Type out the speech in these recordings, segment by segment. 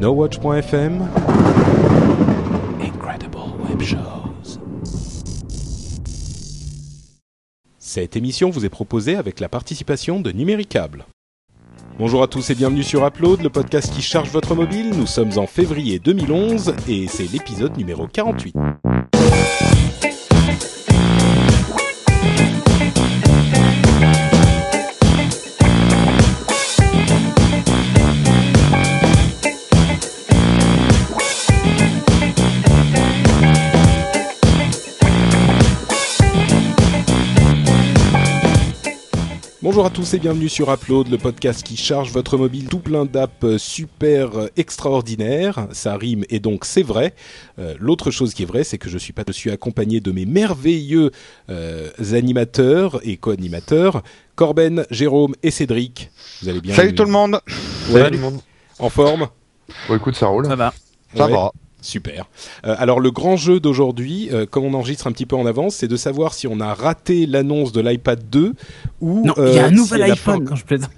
NoWatch.fm Incredible Web Shows. Cette émission vous est proposée avec la participation de Numéricable. Bonjour à tous et bienvenue sur Upload, le podcast qui charge votre mobile. Nous sommes en février 2011 et c'est l'épisode numéro 48. Bonjour à tous et bienvenue sur Upload, le podcast qui charge votre mobile tout plein d'apps super extraordinaires. Ça rime et donc c'est vrai. Euh, L'autre chose qui est vraie, c'est que je suis pas dessus accompagné de mes merveilleux euh, animateurs et co-animateurs, Corben, Jérôme et Cédric. Vous allez bien Salut tout le monde Ouais, Salut tout le monde. En forme? Bon, écoute, ça roule. Ça va. Ça Ouais. va. Super. Euh, alors le grand jeu d'aujourd'hui, euh, comme on enregistre un petit peu en avance, c'est de savoir si on a raté l'annonce de l'iPad 2 ou Non, euh, il y a un si nouvel elle a iPhone pas- quand je plaisante.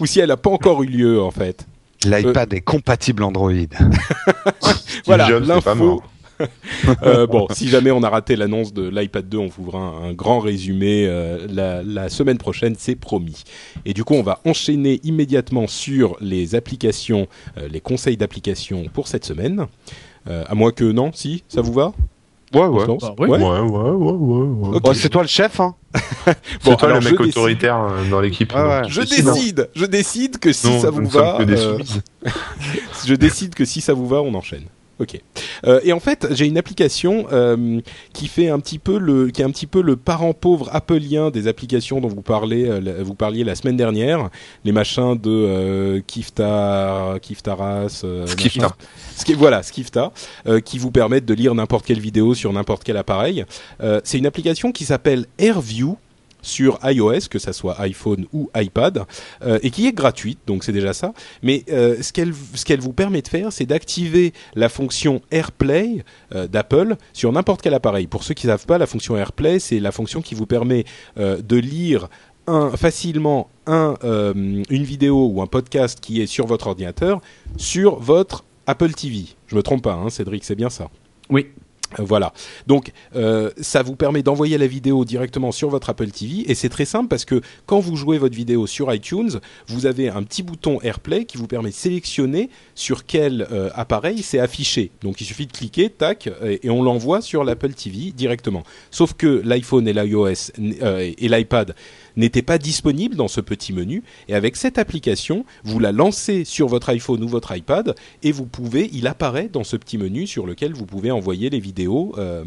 ou si elle a pas encore eu lieu en fait. L'iPad est compatible Android. Voilà, l'info. Euh, bon, si jamais on a raté l'annonce de l'iPad 2, on vous fera un, un grand résumé euh, la, la semaine prochaine, c'est promis. Et du coup, on va enchaîner immédiatement sur les applications, euh, les conseils d'application pour cette semaine. Euh, à moins que non, si, ça vous va? Ouais, Bah. Ouais Ouais, ouais, ouais, c'est toi le chef, hein C'est Bon, toi alors, le mec décide- autoritaire dans l'équipe. Ouais. Je Décide, non. je décide que si Non, ça vous va, euh, je décide que si ça vous va, on enchaîne. Ok. Euh, et en fait, j'ai une application euh, qui fait un petit peu le, qui est un petit peu le parent pauvre appelien des applications dont vous parlez, euh, vous parliez la semaine dernière, les machins de Kifta, Kiftaras, Skifta. Ski- voilà, Skifta, qui vous permettent de lire n'importe quelle vidéo sur n'importe quel appareil. C'est une application qui s'appelle AirView sur iOS, que ça soit iPhone ou iPad, euh, et qui est gratuite, donc c'est déjà ça. Mais euh, ce qu'elle vous permet de faire, c'est d'activer la fonction AirPlay euh, d'Apple sur n'importe quel appareil. Pour ceux qui ne savent pas, la fonction AirPlay, c'est la fonction qui vous permet de lire facilement un, une vidéo ou un podcast qui est sur votre ordinateur sur votre Apple TV. Je me trompe pas, hein, Cédric, c'est bien ça? Oui. Voilà. Donc, euh, ça vous permet d'envoyer la vidéo directement sur votre Apple TV et c'est très simple parce que quand vous jouez votre vidéo sur iTunes, vous avez un petit bouton AirPlay qui vous permet de sélectionner sur quel euh, appareil c'est affiché. Donc, il suffit de cliquer, tac, et, et on l'envoie sur l'Apple TV directement. Sauf que l'iPhone et l'iOS euh, et l'iPad n'étaient pas disponibles dans ce petit menu et avec cette application, vous la lancez sur votre iPhone ou votre iPad et vous pouvez, il apparaît dans ce petit menu sur lequel vous pouvez envoyer les vidéos euh,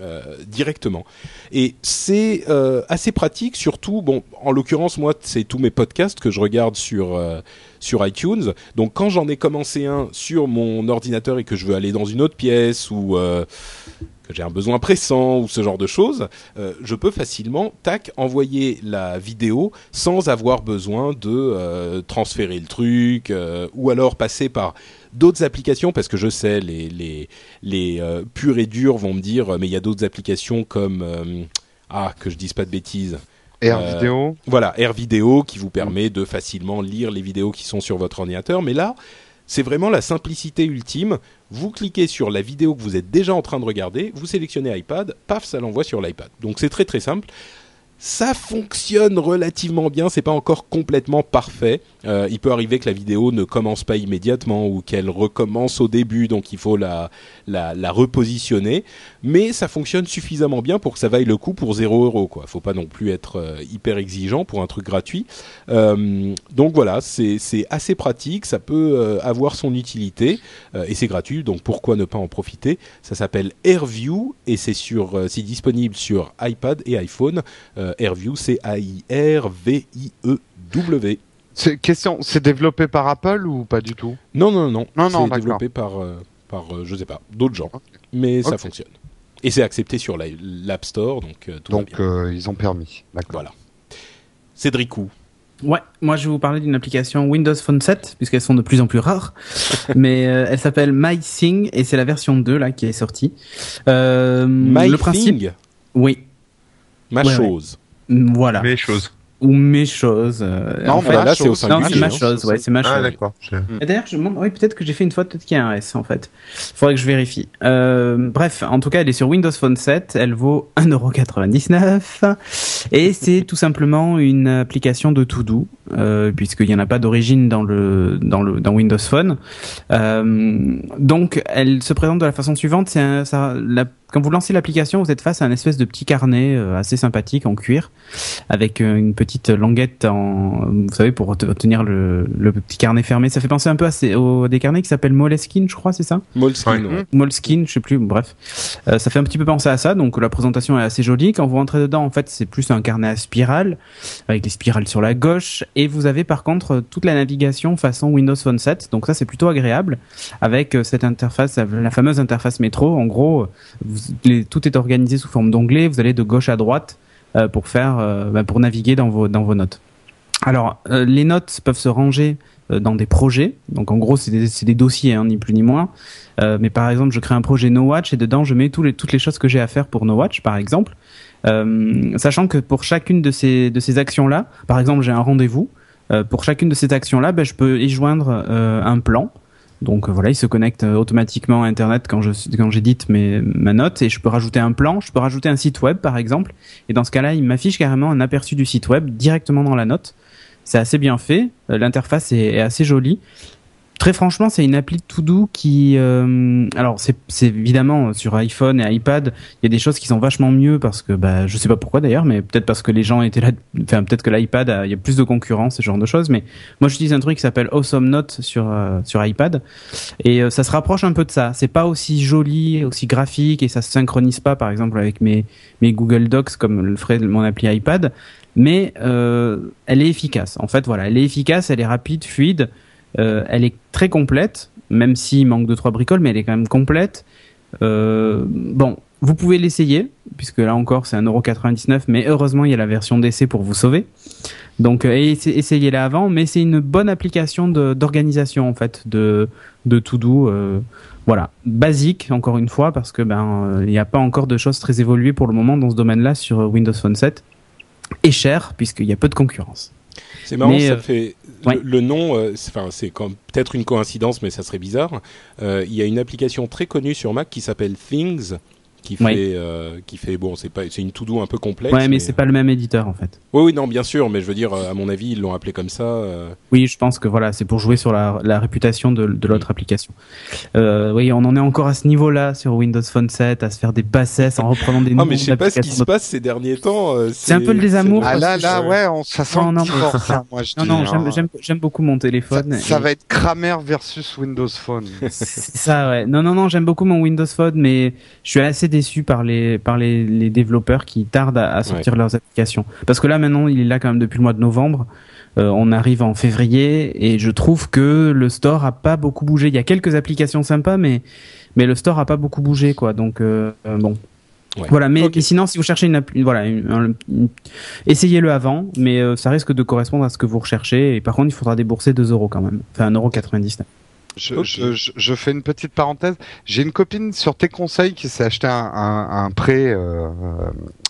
euh, directement. Et c'est euh, assez pratique, surtout, bon, en l'occurrence, moi, c'est tous mes podcasts que je regarde sur iTunes. Donc, quand j'en ai commencé un sur mon ordinateur et que je veux aller dans une autre pièce ou que j'ai un besoin pressant ou ce genre de choses, euh, je peux facilement, tac, envoyer la vidéo sans avoir besoin de euh, transférer le truc euh, ou alors passer par d'autres applications parce que je sais les les les purs et durs vont me dire mais il y a d'autres applications comme ah que je dise pas de bêtises Air vidéo. voilà, Air Vidéo qui vous permet de facilement lire les vidéos qui sont sur votre ordinateur. Mais là, c'est vraiment la simplicité ultime. Vous cliquez sur la vidéo que vous êtes déjà en train de regarder, vous sélectionnez iPad, paf, ça l'envoie sur l'iPad. Donc c'est très très simple. Ça fonctionne relativement bien, c'est pas encore complètement parfait. Euh, il peut arriver que la vidéo ne commence pas immédiatement ou qu'elle recommence au début, donc il faut la, repositionner. Mais ça fonctionne suffisamment bien pour que ça vaille le coup pour 0 euros. Quoi. Faut pas non plus être euh, hyper exigeant pour un truc gratuit. Euh, donc voilà, c'est assez pratique, ça peut avoir son utilité et c'est gratuit, donc pourquoi ne pas en profiter? Ça s'appelle AirView et c'est c'est disponible sur iPad et iPhone. AirView, c'est A-I-R-V-I-E-W. C'est question, c'est développé par Apple ou pas du tout? Non, non, non, Non, non, c'est développé par, euh, par euh, je sais pas, d'autres gens, mais ça fonctionne. Et c'est accepté sur la- l'App Store, donc euh, tout va Donc bien. euh, ils ont permis. D'accord. Voilà. Cédricou. Ouais, moi je vais vous parler d'une application Windows Phone 7, puisqu'elles sont de plus en plus rares. Mais euh, elle s'appelle MySing et c'est la version 2 là qui est sortie. Euh, My le principe, oui, ma Ouais, chose. voilà. Les choses. Ou mes choses. euh, Non, en mais fait. là, là, c'est au chose. singulier. Non, c'est ma chose, ouais, c'est ma chose. Ah, d'accord. Je- Et D'ailleurs, je oui, peut-être que j'ai fait une faute, peut-être qu'il y a un S en fait. Faudrait que je vérifie. Euh, bref, en tout cas, elle est sur Windows Phone 7, elle vaut 1,99€ et c'est tout simplement une application de To-Do, euh, puisqu'il n'y en a pas d'origine dans le dans le dans Windows Phone. Euh, donc, elle se présente de la façon suivante. C'est un- ça, la- quand vous lancez l'application, vous êtes face à un espèce de petit carnet euh, assez sympathique en cuir, avec euh, une petite languette en, vous savez, pour te- tenir le, le petit carnet fermé. Ça fait penser un peu à, ces, des carnets qui s'appellent Moleskine, je crois, c'est ça? Moleskine, Ouais. ouais. Moleskine, je sais plus, bref. Euh, ça fait un petit peu penser à ça, donc la présentation est assez jolie. Quand vous rentrez dedans, en fait, c'est plus un carnet à spirale, avec des spirales sur la gauche, et vous avez par contre toute la navigation façon Windows Phone 7, donc ça c'est plutôt agréable, avec euh, cette interface, la fameuse interface métro. En gros, les- tout est organisé sous forme d'onglets, vous allez de gauche à droite euh, pour faire, euh, bah, pour naviguer dans vos, dans vos notes. Alors, euh, les notes peuvent se ranger euh, dans des projets. Donc, en gros, c'est des, dossiers, hein, ni plus ni moins. Euh, mais par exemple, je crée un projet No Watch et dedans, je mets tous les, toutes les choses que j'ai à faire pour No Watch, par exemple. Euh, sachant que pour chacune de ces, de ces actions-là, par exemple, j'ai un rendez-vous. euh, pour chacune de ces actions-là, ben, je peux y joindre euh, un plan. Donc voilà, il se connecte automatiquement à Internet quand quand j'édite mes ma note et je peux rajouter un plan, je peux rajouter un site web par exemple. Et dans ce cas-là, il m'affiche carrément un aperçu du site web directement dans la note. C'est assez bien fait, l'interface est assez jolie. Très franchement, c'est une appli to do qui, euh, alors c'est évidemment euh, sur iPhone et iPad, il y a des choses qui sont vachement mieux parce que, bah, je sais pas pourquoi d'ailleurs, mais peut-être parce que les gens étaient là, enfin peut-être que l'iPad, il y a plus de concurrence, ce genre de choses. Mais moi, j'utilise un truc qui s'appelle Awesome Note sur euh, sur iPad et euh, ça se rapproche un peu de ça. C'est pas aussi joli, aussi graphique et ça se synchronise pas, par exemple, avec mes mes Google Docs comme le ferait mon appli iPad. Mais euh, elle est efficace. En fait, voilà, elle est efficace, elle est rapide, fluide. Euh, elle est très complète, même s'il manque de trois bricoles, mais elle est quand même complète. Euh, bon, vous pouvez l'essayer, puisque là encore c'est 1,99€, mais heureusement il y a la version d'essai pour vous sauver. Donc euh, essa- essayez-la avant, mais c'est une bonne application d'organisation en fait, de, de to-do. euh, voilà, basique encore une fois, parce que ben euh, il n'y a pas encore de choses très évoluées pour le moment dans ce domaine-là sur Windows Phone 7. Et cher, puisqu'il y a peu de concurrence. C'est marrant, Mais, ça fait ouais. le, le nom. euh, c'est- peut-être une coïncidence, mais ça serait bizarre. Euh, Il y a une application très connue sur Mac qui s'appelle Things, qui fait, euh, qui fait bon, c'est pas, c'est une to do un peu complexe. Ouais, mais c'est pas le même éditeur en fait. Oui, oui, non, bien sûr, mais je veux dire, euh, à mon avis, ils l'ont appelé comme ça. euh, Oui, je pense que voilà, c'est pour jouer sur la, la réputation de, de l'autre application. Euh, oui, on en est encore à ce niveau-là sur Windows Phone 7, à se faire des bassesses en reprenant des Ah, noms mais je sais pas ce qui se passe ces derniers temps. C'est un peu le désamour. Ah là, là, je- ouais, on, ça sent Non, non, moi je Non, dis, non, hein. j'aime- j'aime j'aime beaucoup mon téléphone. ça et- va être Kramer versus Windows Phone. C'est ça, ouais. Non, non, non, j'aime beaucoup mon Windows Phone, mais je suis assez déçu par les par les, les développeurs qui tardent à, à sortir leurs applications. Parce que là, maintenant, il est là quand même depuis le mois de novembre. Euh, on arrive en février et je trouve que le store a pas beaucoup bougé. Il y a quelques applications sympas, mais mais le store a pas beaucoup bougé, quoi. Donc euh, euh, bon. Ouais. Voilà, mais, sinon, si vous cherchez une, appli- voilà, une- un- une- essayez-le avant, mais euh, ça risque de correspondre à ce que vous recherchez. Et par contre, il faudra débourser 2 euros quand même, enfin 1,99€. Je, Ok. je, je, je fais une petite parenthèse. J'ai une copine sur tes conseils qui s'est acheté un, un, un prêt. Euh,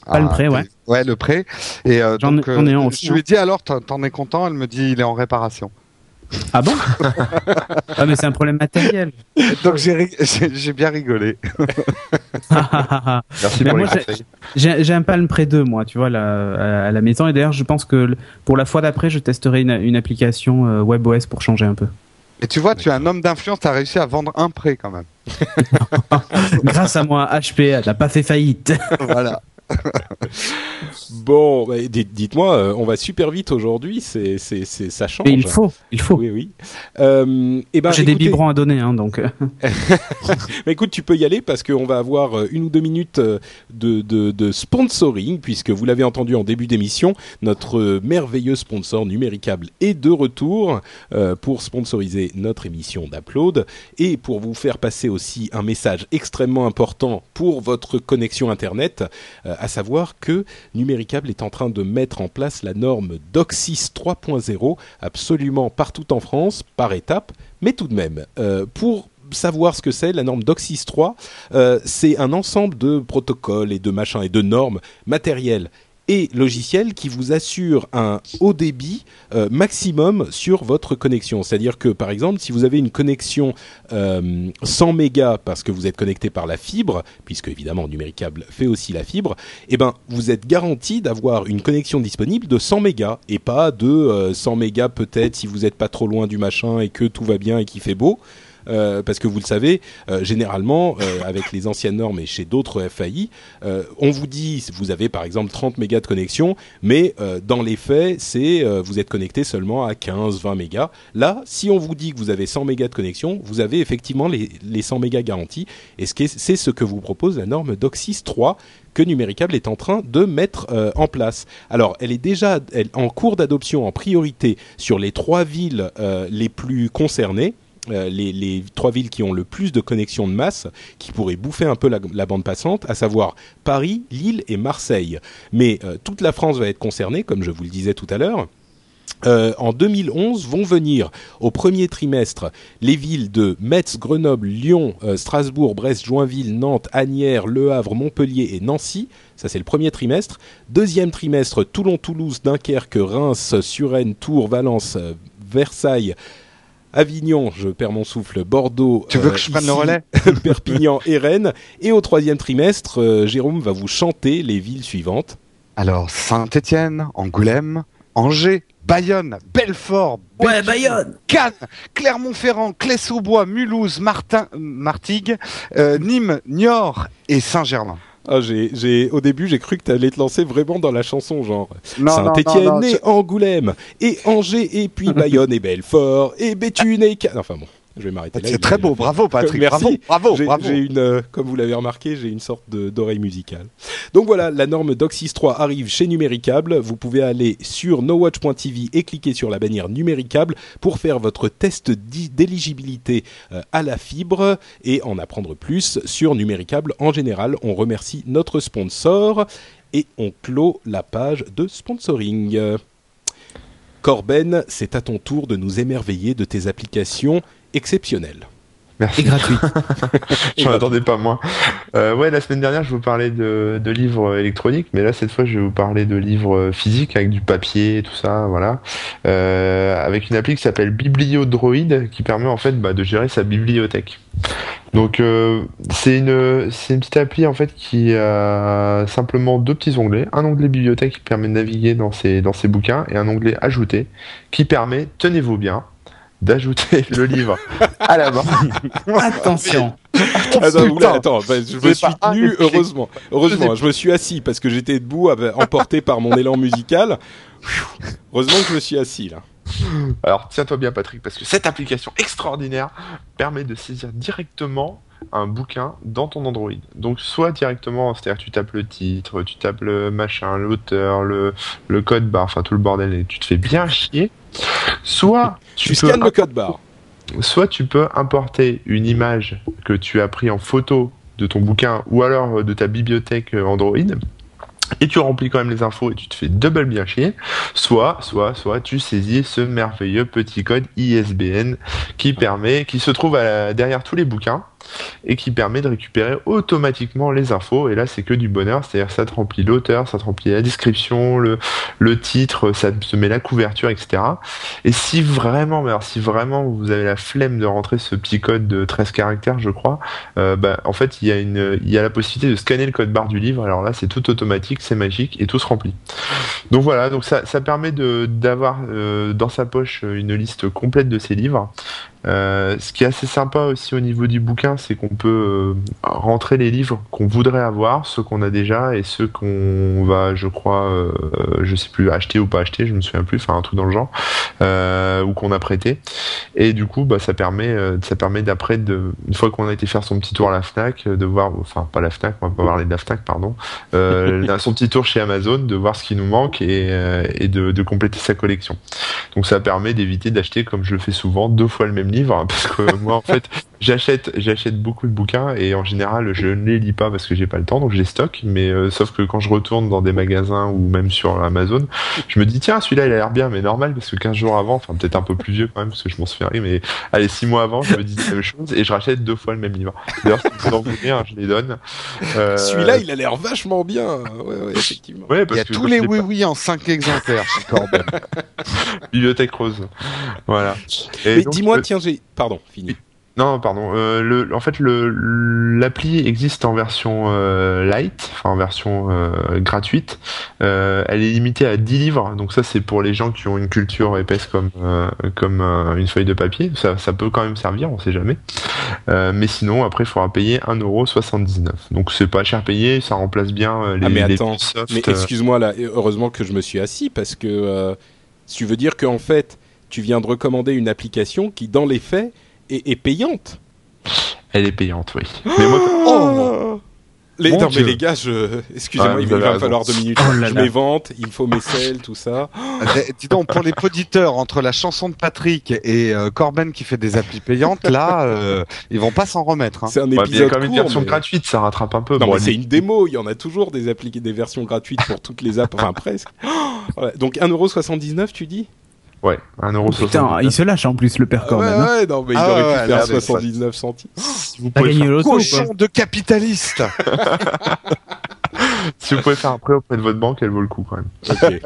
Pas le à- prêt, ouais. Ouais, le prêt. Et euh, donc, j'en ai un euh, je lui ai dit alors, t'en t'en es content? Elle me dit il est en réparation. Ah bon? Ah mais c'est un problème matériel. Donc j'ai ri- j'ai j'ai bien rigolé. Merci Mais pour moi, les j'ai- conseils. J'ai j'ai un Palm Pre 2 moi, tu vois, là, à, la maison. Et d'ailleurs, je pense que pour la fois d'après, je testerai une, une application euh, WebOS pour changer un peu. Et tu vois, tu es un homme d'influence, t'as réussi à vendre un prêt quand même. Grâce à moi, HP n'a pas fait faillite. voilà. Bon, bah, dites- dites-moi, euh, on va super vite aujourd'hui. C'est, c'est, c'est, ça change. Mais il faut, il faut. Oui, oui. Euh, eh ben, J'ai des biberons à donner, hein, donc. euh, Mais écoute, tu peux y aller parce qu'on va avoir une ou deux minutes de, de, de sponsoring, puisque vous l'avez entendu en début d'émission, notre merveilleux sponsor Numéricable est de retour euh, pour sponsoriser notre émission d'Upload et pour vous faire passer aussi un message extrêmement important pour votre connexion Internet, euh, à savoir que Numéricable est en train de mettre en place la norme DOCSIS 3.0 absolument partout en France, par étapes, mais tout de même, euh, pour savoir ce que c'est, la norme DOCSIS 3, euh, c'est un ensemble de protocoles et de machins et de normes matérielles et logiciels qui vous assurent un haut débit euh, maximum sur votre connexion. C'est-à-dire que par exemple, si vous avez une connexion euh, 100 mégas parce que vous êtes connecté par la fibre, puisque évidemment Numéricable fait aussi la fibre, eh ben vous êtes garanti d'avoir une connexion disponible de 100 mégas et pas de euh, 100 mégas peut-être si vous n'êtes pas trop loin du machin et que tout va bien et qu'il fait beau. Euh, parce que vous le savez, euh, généralement, euh, avec les anciennes normes et chez d'autres FAI, on vous dit, vous avez par exemple 30 mégas de connexion, mais dans les faits, c'est vous êtes connecté seulement à 15, 20 mégas. Là, si on vous dit que vous avez 100 mégas de connexion, vous avez effectivement les, les 100 mégas garantis, et c'est ce que vous propose la norme DOCSIS 3 que Numéricable est en train de mettre en place. Alors, elle est déjà en cours d'adoption en priorité sur les trois villes les plus concernées. Euh, les, trois villes qui ont le plus de connexions de masse, qui pourraient bouffer un peu la, bande passante, à savoir Paris, Lille et Marseille. Mais euh, toute la France va être concernée, comme je vous le disais tout à l'heure. Euh, en 2011 vont venir au premier trimestre les villes de Metz, Grenoble, Lyon, Strasbourg, Brest, Joinville, Nantes, Agnières, Le Havre, Montpellier et Nancy. Ça c'est le premier trimestre. Deuxième trimestre, Toulon, Toulouse, Dunkerque, Reims, Suresnes, Tours, Valence, Versailles. Avignon, je perds mon souffle, Bordeaux, Tu veux euh, que je prenne le ici, relais? Perpignan et Rennes. Et au troisième trimestre, euh, Jérôme va vous chanter les villes suivantes. Alors, Saint-Étienne, Angoulême, Angers, Bayonne, Belfort, Ouais, Bayonne Cannes, Clermont-Ferrand, Clès-aux-Bois, Mulhouse, Martin, Martigues, euh, Nîmes, Niort et Saint-Germain. Ah, j'ai, au début, j'ai cru que tu allais te lancer vraiment dans la chanson, genre Saint-Étienne et je- Angoulême, et Angers, et puis Bayonne et Belfort, et Béthune et. Enfin bon, je vais m'arrêter là. C'est très beau, bravo Patrick, Merci. bravo, bravo, J'ai, une, euh, comme vous l'avez remarqué, j'ai une sorte d'oreille musicale. Donc voilà, la norme DOCSIS 3 arrive chez Numéricable. Vous pouvez aller sur nowatch.tv et cliquer sur la bannière Numéricable pour faire votre test d'éligibilité euh, à la fibre et en apprendre plus sur Numéricable en général. On remercie notre sponsor et on clôt la page de sponsoring. Corben, c'est à ton tour de nous émerveiller de tes applications exceptionnelles. Merci. Et gratuite. Je m'en attendais pas moins. Euh, ouais, la semaine dernière, je vous parlais de, de livres électroniques, mais là, cette fois, je vais vous parler de livres physiques avec du papier, tout ça, voilà. Euh, avec une appli qui s'appelle Bibliodroid, qui permet en fait bah, de gérer sa bibliothèque. Donc, euh, c'est une, c'est une petite appli en fait qui a simplement deux petits onglets. Un onglet bibliothèque qui permet de naviguer dans ses, dans ses bouquins et un onglet ajouté qui permet, tenez-vous bien, d'ajouter le livre à la main. Attention. Attends, oula, Putain. attends, bah, je me suis tenu, heureusement. Heureusement, je me suis assis parce que j'étais debout, emporté par mon élan musical. Heureusement que je me suis assis là. Alors tiens-toi bien Patrick, parce que cette application extraordinaire permet de saisir directement un bouquin dans ton Android. Donc soit directement, c'est-à-dire tu tapes le titre, tu tapes le machin, l'auteur, le, le code barre, enfin tout le bordel et tu te fais bien chier. Soit Tu, tu, peux, scannes le code barre. soit tu peux importer une image que tu as pris en photo de ton bouquin ou alors euh, de ta bibliothèque euh, Android et tu remplis quand même les infos et tu te fais double bien chier, soit, soit, soit tu saisis ce merveilleux petit code ISBN qui permet, qui se trouve à la- derrière tous les bouquins et qui permet de récupérer automatiquement les infos. Et là, c'est que du bonheur, c'est-à-dire ça te remplit l'auteur, ça te remplit la description, le, titre, ça te met la couverture, etc. Et si vraiment, si vraiment vous avez la flemme de rentrer ce petit code de 13 caractères, je crois, euh, bah, en fait, il y a la possibilité de scanner le code barre du livre. Alors là, c'est tout automatique, c'est magique et tout se remplit. Donc voilà, donc ça, permet d'avoir euh, dans sa poche une liste complète de ses livres. Euh, ce qui est assez sympa aussi au niveau du bouquin, c'est qu'on peut euh, rentrer les livres qu'on voudrait avoir, ceux qu'on a déjà et ceux qu'on va, je crois, euh, je sais plus, acheter ou pas acheter, je me souviens plus, enfin un truc dans le genre, ou qu'on a prêté. Et du coup, bah, ça permet, ça permet d'après, une fois qu'on a été faire son petit tour à la Fnac, de voir, enfin pas la Fnac, on va pas parler de la Fnac, pardon, son petit tour chez Amazon, de voir ce qui nous manque et, et de, de compléter sa collection. Donc ça permet d'éviter d'acheter, comme je le fais souvent, deux fois le même livre, parce que moi en fait, J'achète, j'achète beaucoup de bouquins et en général, je ne les lis pas parce que j'ai pas le temps, donc je les stocke. Mais euh, sauf que quand je retourne dans des magasins ou même sur Amazon, je me dis tiens, celui-là, il a l'air bien, mais normal parce que 15 jours avant, enfin peut-être un peu plus vieux quand même parce que je m'en suis fait mais allez, 6 mois avant, je me dis la même chose et je rachète deux fois le même livre. D'ailleurs, si vous en voulez, hein, je les donne. Euh, Celui-là, il a l'air vachement bien. Ouais, ouais, effectivement. ouais, Il y a que tous les oui oui en 5 exemplaires chez Corben. pas- Bibliothèque rose. Voilà. Et Mais dis-moi, euh, tiens, j'ai. Pardon, fini. Non, pardon. Euh, le, en fait, le l'appli existe en version euh, light, enfin en version euh, gratuite. Euh, elle est limitée à 10 livres, donc ça c'est pour les gens qui ont une culture épaisse comme euh, comme euh, une feuille de papier. Ça, ça peut quand même servir, on sait jamais. Euh, mais sinon, après, il faudra payer 1,79€. Donc c'est pas cher payé, ça remplace bien euh, les. ah, mais les attends. soft, Mais excuse-moi, là, heureusement que je me suis assis parce que. Tu veux dire qu'en fait, tu viens de recommander une application qui, dans les faits, est, est payante Elle est payante, oui. mais moi, Oh les, non, mais les gars, je... excusez-moi, Ouais, il va me falloir deux minutes. Oh là je m'évente, il faut mes selles, tout ça. Euh, Dis donc, pour les poditeurs, entre la chanson de Patrick et euh, Corben qui fait des applis payantes, là, euh, ils vont pas s'en remettre. Hein. C'est un ouais, mais il y a épisode quand même une version mais- gratuite, ça rattrape un peu. Non, Bon, mais c'est une démo. Il y en a toujours des applis, des versions gratuites pour toutes les apps, enfin presque. Voilà. Donc 1,79€, tu dis? Ouais, 1,79€. Putain, il se lâche en plus le père Corben. Ouais, hein. ouais, non, mais il Ah aurait ouais, pu faire là, mais 79 centimes. Si vous pouvez faire- Cochon de capitaliste Si vous pouvez faire un prêt auprès de votre banque, elle vaut le coup quand même.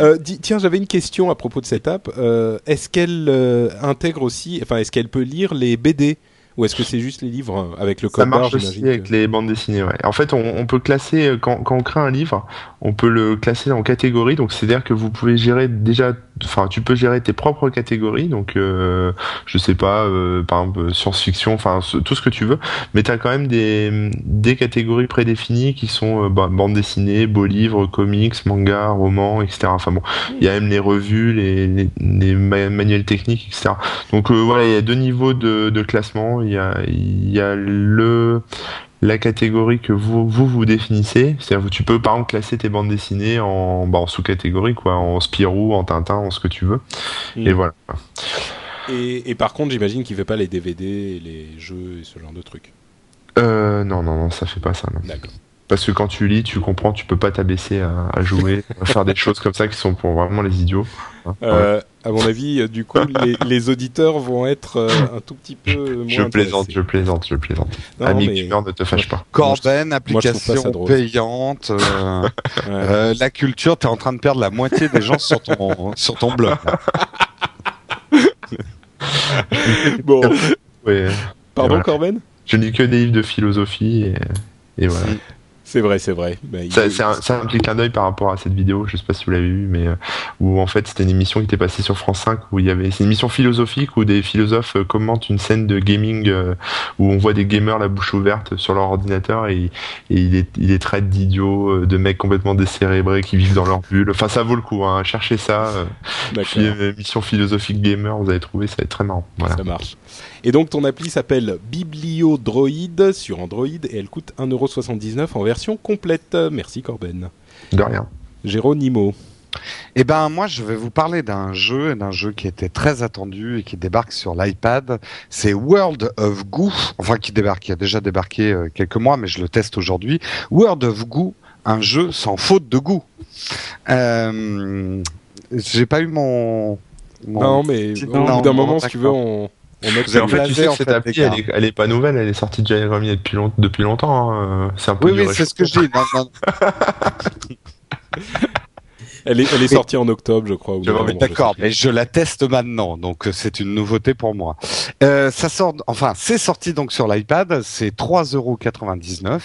Euh, tiens, j'avais une question à propos de cette app. Euh, est-ce qu'elle euh, intègre aussi, enfin, est-ce qu'elle peut lire les BD ou est-ce que c'est juste les livres avec le Ça code barre marche aussi avec que- les bandes dessinées. Ouais. En fait, on, on peut classer quand, quand on crée un livre, on peut le classer en catégories. Donc, c'est-à-dire que vous pouvez gérer déjà, enfin, tu peux gérer tes propres catégories. Donc, euh, je sais pas, euh, par exemple, science-fiction, enfin, tout ce que tu veux. Mais tu as quand même des, des catégories prédéfinies qui sont euh, bah, bande dessinée, beaux livres, comics, manga, romans, etc. Enfin bon, il y a même les revues, les, les, les ma- manuels techniques, etc. Donc euh, voilà, il y a deux niveaux de, de classement. Il y a, il y a le la catégorie que vous vous, vous définissez. C'est-à-dire que tu peux par exemple classer tes bandes dessinées en, bah, en sous-catégorie, quoi, en Spirou, en Tintin, en ce que tu veux. Mm. Et voilà. Et, et par contre, j'imagine qu'il fait pas les DVD, les jeux et ce genre de trucs. Euh, non, non, non, ça fait pas ça. D'accord. Parce que quand tu lis, tu comprends, tu peux pas t'abaisser à, à jouer, à faire des choses comme ça qui sont pour vraiment les idiots. Hein. Euh, à mon avis, euh, du coup, les, les auditeurs vont être euh, un tout petit peu moins Je plaisante, je plaisante, je plaisante. Non, Ami mais- gamer, ne te fâche pas. Corben, application payante. euh, Ouais. euh, la culture, t'es en train de perdre la moitié des gens sur ton sur ton blog. Bon, Ouais. pardon, voilà. Corben? Je lis que des livres de philosophie et, et voilà. C'est vrai, c'est vrai. Bah, il- Ça- C'est un, un petit clin d'œil par rapport à cette vidéo, je sais pas si vous l'avez vu, mais euh, où en fait c'était une émission qui était passée sur France 5 où il y avait c'est une émission philosophique où des philosophes euh, commentent une scène de gaming euh, où on voit des gamers la bouche ouverte sur leur ordinateur et, et il est il est traite d'idiots, de mecs complètement décérébrés qui vivent dans leur bulle. Enfin ça vaut le coup, hein. cherchez ça. Euh, euh, émission philosophique gamer, vous allez trouver, ça va être très marrant. Voilà. Ça marche. Et donc ton appli s'appelle BiblioDroid sur Android et elle coûte 1,79€ en version complète. Merci Corben. De rien. Géronimo. Eh ben moi je vais vous parler d'un jeu, d'un jeu qui était très attendu et qui débarque sur l'iPad. C'est World of Goo, enfin qui débarque, qui a déjà débarqué euh, quelques mois, mais je le teste aujourd'hui. World of Goo, un jeu sans faute de goût. Euh, J'ai pas eu mon. mon- Non mais au bout d'un moment, si tu veux, on, on avez en fait, tu sais que cette appli, elle est, elle est pas nouvelle, elle est sortie déjà il y a depuis, long- depuis longtemps. hein. C'est un peu Oui, oui, c'est ce que je dis. Non, non, Elle est, elle est sortie en octobre, je crois. D'accord, mais je la teste maintenant, donc euh, c'est une nouveauté pour moi. Euh, ça sort, enfin, c'est sorti donc sur l'iPad, c'est 3,99€.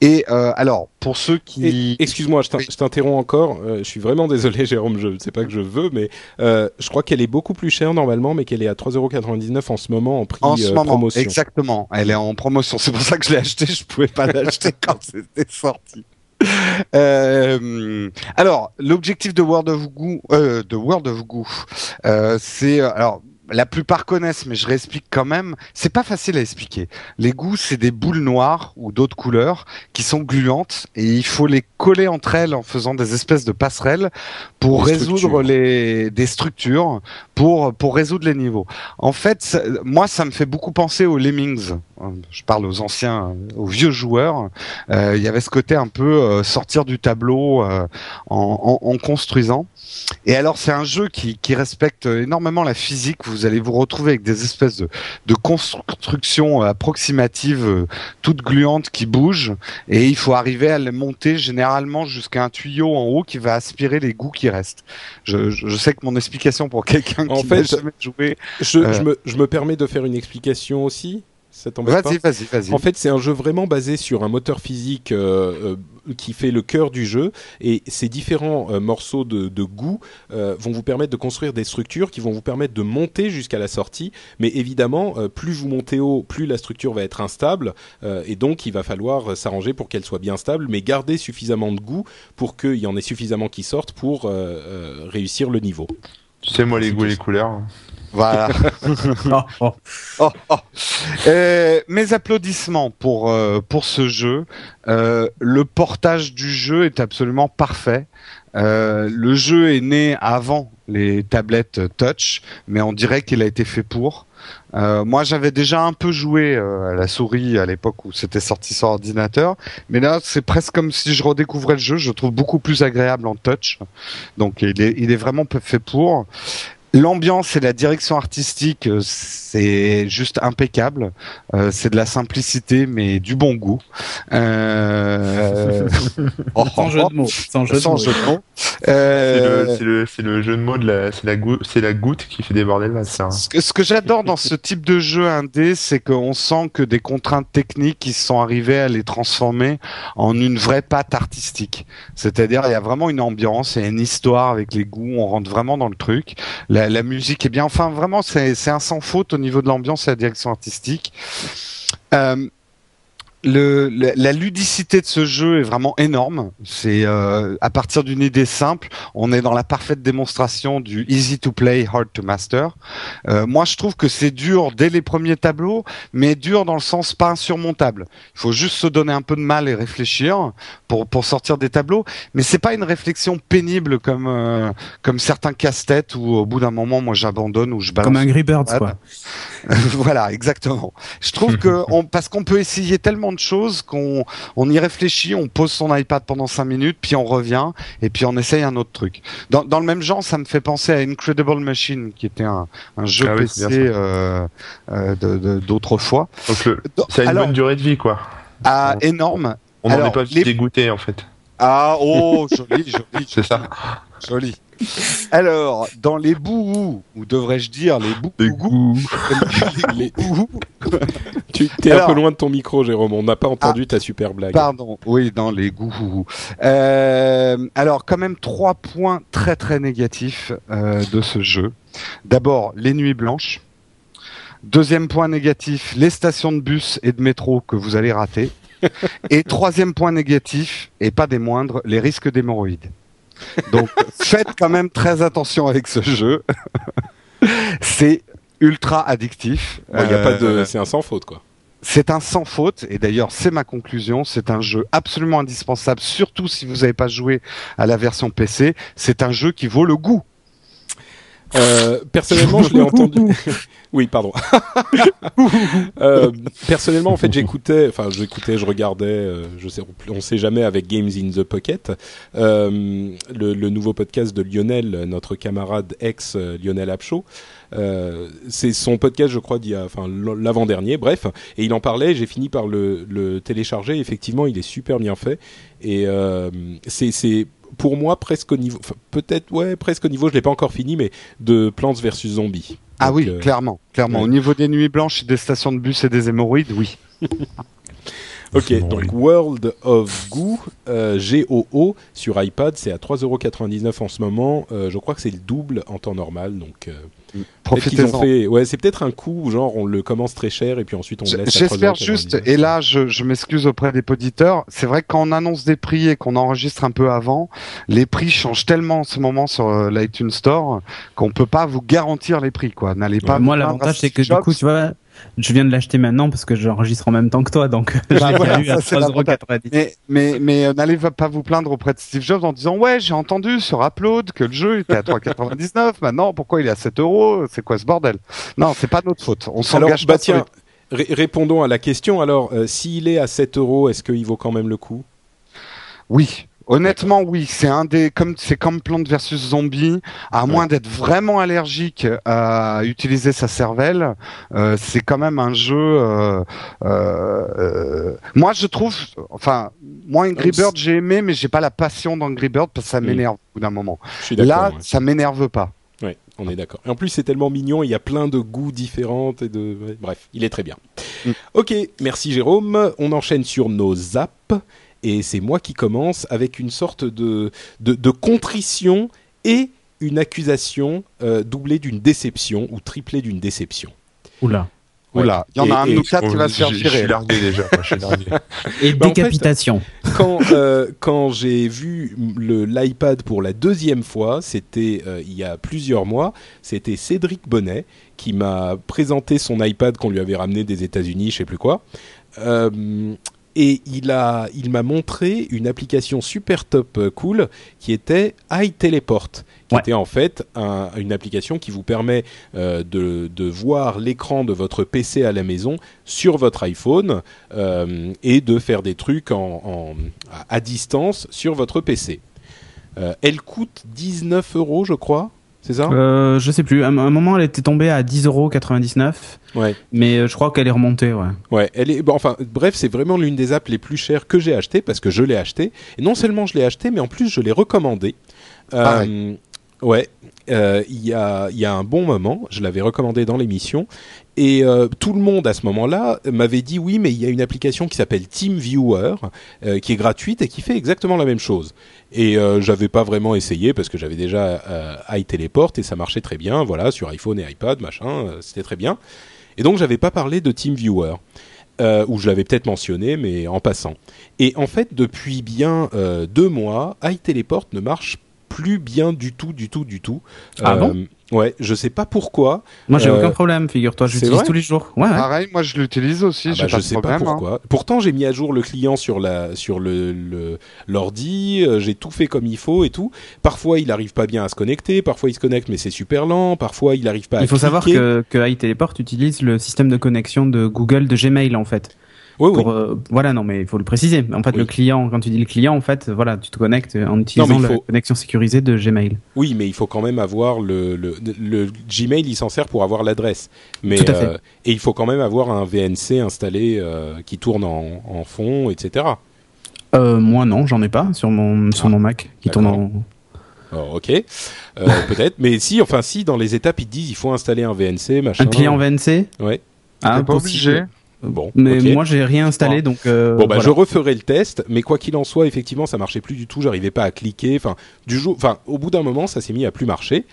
Et euh, alors, pour ceux qui... Excuse-moi, je t'interromps encore. euh, je suis vraiment désolé, Jérôme. Je sais pas que je veux, mais euh, je crois qu'elle est beaucoup plus chère normalement, mais qu'elle est à 3,99€ en ce moment en prix en ce euh, moment, promotion. exactement, elle est en promotion. C'est pour ça que je l'ai acheté. Je pouvais pas l'acheter quand c'était sorti. Euh, alors, l'objectif de World of Goo, euh, de World of Goo, euh, c'est euh, alors la plupart connaissent, mais je réexplique quand même. C'est pas facile à expliquer. Les goûts, c'est des boules noires ou d'autres couleurs qui sont gluantes et il faut les coller entre elles en faisant des espèces de passerelles pour Des résoudre structures. les des structures pour pour résoudre les niveaux. En fait, moi, ça me fait beaucoup penser aux Lemmings. Je parle aux anciens, aux vieux joueurs. Euh, Il y avait ce côté un peu euh, sortir du tableau euh, en, en- en construisant. Et alors, c'est un jeu qui, qui respecte énormément la physique. Vous allez vous retrouver avec des espèces de, de constructions approximatives, euh, toutes gluantes qui bougent. Et il faut arriver à les monter généralement jusqu'à un tuyau en haut qui va aspirer les goûts qui restent. Je, je, je sais que mon explication pour quelqu'un qui n'a jamais joué. Je, Euh. je, me, je me permets de faire une explication aussi. Ça t'embête Vas-y, vas-y, vas-y. En fait, c'est un jeu vraiment basé sur un moteur physique euh, euh, qui fait le cœur du jeu, et ces différents euh, morceaux de, de goût vont vous permettre de construire des structures qui vont vous permettre de monter jusqu'à la sortie. Mais évidemment, plus vous montez haut, plus la structure va être instable, et donc il va falloir s'arranger pour qu'elle soit bien stable, mais garder suffisamment de goût pour qu'il y en ait suffisamment qui sortent pour réussir le niveau. Tu sais, moi, les goûts et les couleurs. Voilà. Oh, oh. Oh, oh. Euh, mes applaudissements pour euh, pour ce jeu. Euh, le portage du jeu est absolument parfait. Euh, le jeu est né avant les tablettes touch, mais on dirait qu'il a été fait pour. Euh, moi, j'avais déjà un peu joué euh, à la souris à l'époque où c'était sorti sur ordinateur, mais là, c'est presque comme si je redécouvrais le jeu. Je le trouve beaucoup plus agréable en touch, donc il est, il est vraiment fait pour. L'ambiance et la direction artistique, euh, c'est juste impeccable. Euh, c'est de la simplicité, mais du bon goût. Euh... oh, Sans jeu de mots. Sans jeu de sans mots. jeu de mots. C'est Euh, le, c'est le, c'est le jeu de mots de la, c'est la goutte, c'est la goutte qui fait déborder le vase, hein. Ce que, ce que j'adore dans ce type de jeu indé, c'est qu'on sent que des contraintes techniques qui sont arrivées à les transformer en une vraie patte artistique. C'est-à-dire, il y a vraiment une ambiance, il y a une histoire avec les goûts, on rentre vraiment dans le truc. La, la musique est bien. Enfin, vraiment, c'est c'est un sans faute au niveau de l'ambiance et la direction artistique. Euh, le, la, la ludicité de ce jeu est vraiment énorme. C'est euh, à partir d'une idée simple, on est dans la parfaite démonstration du easy to play, hard to master. Euh, moi, je trouve que c'est dur dès les premiers tableaux, mais dur dans le sens pas insurmontable. Il faut juste se donner un peu de mal et réfléchir pour pour sortir des tableaux, mais c'est pas une réflexion pénible comme euh, comme certains casse-têtes où au bout d'un moment, moi, j'abandonne ou je balance. Comme un Birds, quoi. voilà, exactement. Je trouve que on, parce qu'on peut essayer tellement de choses qu'on on y réfléchit, on pose son iPad pendant cinq minutes, puis on revient et puis on essaye un autre truc. Dans, dans le même genre, ça me fait penser à Incredible Machine, qui était un, un jeu Ah oui, PC bien ça. euh, euh, d'autrefois. Donc, le, ça a une alors, bonne durée de vie, quoi. ah, énorme. On n'en est pas vite les- dégoûté, en fait. Ah, oh, joli, joli, C'est ça. joli. Alors, dans les bouts, ou devrais-je dire les bouts, Les bouts, Tu es un peu loin de ton micro, Jérôme. On n'a pas entendu ta super blague. Pardon, oui, dans les goûts. Euh, alors, quand même, trois points très très négatifs euh, de ce jeu. D'abord, les nuits blanches. Deuxième point négatif, les stations de bus et de métro que vous allez rater. Et troisième point négatif, et pas des moindres, les risques d'hémorroïdes. Donc, faites quand même très attention avec ce jeu. C'est ultra addictif. Bon, y a pas de, Euh, c'est un sans faute quoi. c'est un sans faute, et d'ailleurs c'est ma conclusion, c'est un jeu absolument indispensable, surtout si vous n'avez pas joué à la version PC, c'est un jeu qui vaut le goût. Euh, personnellement, je l'ai entendu. oui, pardon. Euh, personnellement, en fait, j'écoutais, enfin, j'écoutais, je regardais, euh, je sais, on sait jamais avec Games in the Pocket, euh, le, le nouveau podcast de Lionel, notre camarade ex Lionel Apcho. Euh, c'est son podcast, je crois, d'il y a, enfin, l'avant-dernier, bref, et il en parlait. J'ai fini par le, le télécharger. Effectivement, il est super bien fait, et c'est, c'est pour moi presque au niveau, peut-être, ouais, presque au niveau. Je l'ai pas encore fini, mais de Plants versus Zombies. Ah oui, euh, clairement, clairement. ouais. Au niveau des nuits blanches, des stations de bus et des hémorroïdes, oui. Ok, donc oui. World of Goo, euh, G-O-O, sur iPad, c'est à 3,99€ en ce moment. Euh, je crois que c'est le double en temps normal, donc euh, ont Profitez-en. fait. Ouais, c'est peut-être un coup où genre on le commence très cher et puis ensuite on le laisse. à J'espère 3,99. juste, et là je, je m'excuse auprès des auditeurs, c'est vrai que quand on annonce des prix et qu'on enregistre un peu avant, les prix changent tellement en ce moment sur euh, l'iTunes Store qu'on peut pas vous garantir les prix quoi. N'allez pas. Moi, plaindre à l'avantage, c'est que du coup, tu vois, je viens de l'acheter maintenant parce que j'enregistre en même temps que toi, donc Bah, voilà, déjà eu à ça, c'est l'avantage. 3,90€. Mais, mais, mais euh, n'allez pas vous plaindre auprès de Steve Jobs en disant ouais j'ai entendu sur Upload que le jeu était à 3,99 maintenant pourquoi il est à 7 euros? C'est quoi ce bordel? Non c'est pas notre faute on s'engage bah pas sur les- tiens, ré- répondons à la question. Alors, euh, s'il est à 7 euros, est-ce qu'il vaut quand même le coup? Oui, honnêtement oui, c'est un des comme c'est comme Plante versus Zombie, à moins d'être vraiment allergique à utiliser sa cervelle, euh, c'est quand même un jeu. euh, euh, euh, moi je trouve, enfin moi Angry Bird j'ai aimé, mais j'ai pas la passion d'Angry Bird parce que ça Mm. m'énerve au bout d'un moment. Là ouais. ça m'énerve pas. Ouais, on est d'accord. En plus, c'est tellement mignon, il y a plein de goûts différents et de. bref, il est très bien. Mm. Ok, merci Jérôme. On enchaîne sur nos apps. Et c'est moi qui commence avec une sorte de, de, de contrition et une accusation euh, doublée d'une déception ou triplée d'une déception. Oula. Ouais. Oula, il y en a un de nous quatre qui va se faire je- Je suis largué déjà. moi, je suis largué. Et Bah, en fait, décapitation. quand euh, quand j'ai vu le l'iPad pour la deuxième fois, c'était euh, il y a plusieurs mois, c'était Cédric Bonnet qui m'a présenté son iPad qu'on lui avait ramené des États-Unis, je sais plus quoi. Euh, et il a, il m'a montré une application super top euh, cool qui était iTeleport, qui Ouais. était en fait un- une application qui vous permet euh, de, de voir l'écran de votre PC à la maison sur votre iPhone euh, et de faire des trucs en, en- à- à distance sur votre PC. Euh, elle coûte 19 euros, je crois. C'est ça? Euh, je sais plus. À un moment, elle était tombée à 10,99€. Ouais. Mais euh, je crois qu'elle est remontée, ouais. Ouais, elle est. Bon, enfin, bref, c'est vraiment l'une des apps les plus chères que j'ai achetées parce que je l'ai acheté. Et non seulement je l'ai acheté, mais en plus je l'ai recommandé. Euh, ouais, euh, il y a un bon moment, je l'avais recommandé dans l'émission. Et euh, tout le monde à ce moment-là m'avait dit oui, mais il y a une application qui s'appelle TeamViewer euh, qui est gratuite et qui fait exactement la même chose. Et euh, j'avais pas vraiment essayé parce que j'avais déjà iTeleport et ça marchait très bien, voilà, sur iPhone et iPad, machin, c'était très bien. Et donc j'avais pas parlé de TeamViewer. Euh, ou je l'avais peut-être mentionné, mais en passant. Et en fait, depuis bien deux mois, iTeleport ne marche plus bien du tout, du tout, du tout. Ah bon Ouais, je sais pas pourquoi. Moi, j'ai Euh, aucun problème, figure-toi. J'utilise tous les jours. Ouais, ouais. Pareil, moi je l'utilise aussi, Ah j'ai bah, pas je de sais problème. pas hein. pourquoi. Pourtant, j'ai mis à jour le client sur la sur le l'ordi. euh, j'ai tout fait comme il faut et tout. Parfois, il arrive pas bien à se connecter. Parfois, il se connecte mais c'est super lent. Parfois, il arrive pas. à Il faut savoir que, que iTeleport utilise le système de connexion de Google de Gmail, en fait. Oui, oui. Pour, euh, voilà, non, mais il faut le préciser. En fait, Oui. le client, quand tu dis le client, en fait, voilà, tu te connectes en utilisant la connexion sécurisée de Gmail. Oui, mais il faut quand même avoir le, le, le Gmail, il s'en sert pour avoir l'adresse. Mais Tout à fait. euh, et il faut quand même avoir un VNC installé euh, qui tourne en, en fond, etc. Euh, moi, non, j'en ai pas sur mon, sur Ah, mon Mac qui tourne en. Alors, ok, Euh, peut-être. Mais si, enfin si, dans les étapes ils te disent il faut installer un VNC, machin. Un client VNC Ouais. Ah, pas possible. obligé. Bon. Mais moi, j'ai rien installé, donc. euh, Bon bah voilà. je referai le test, mais quoi qu'il en soit, effectivement, ça marchait plus du tout. J'arrivais pas à cliquer. Enfin, du jour, enfin, au bout d'un moment, ça s'est mis à plus marcher.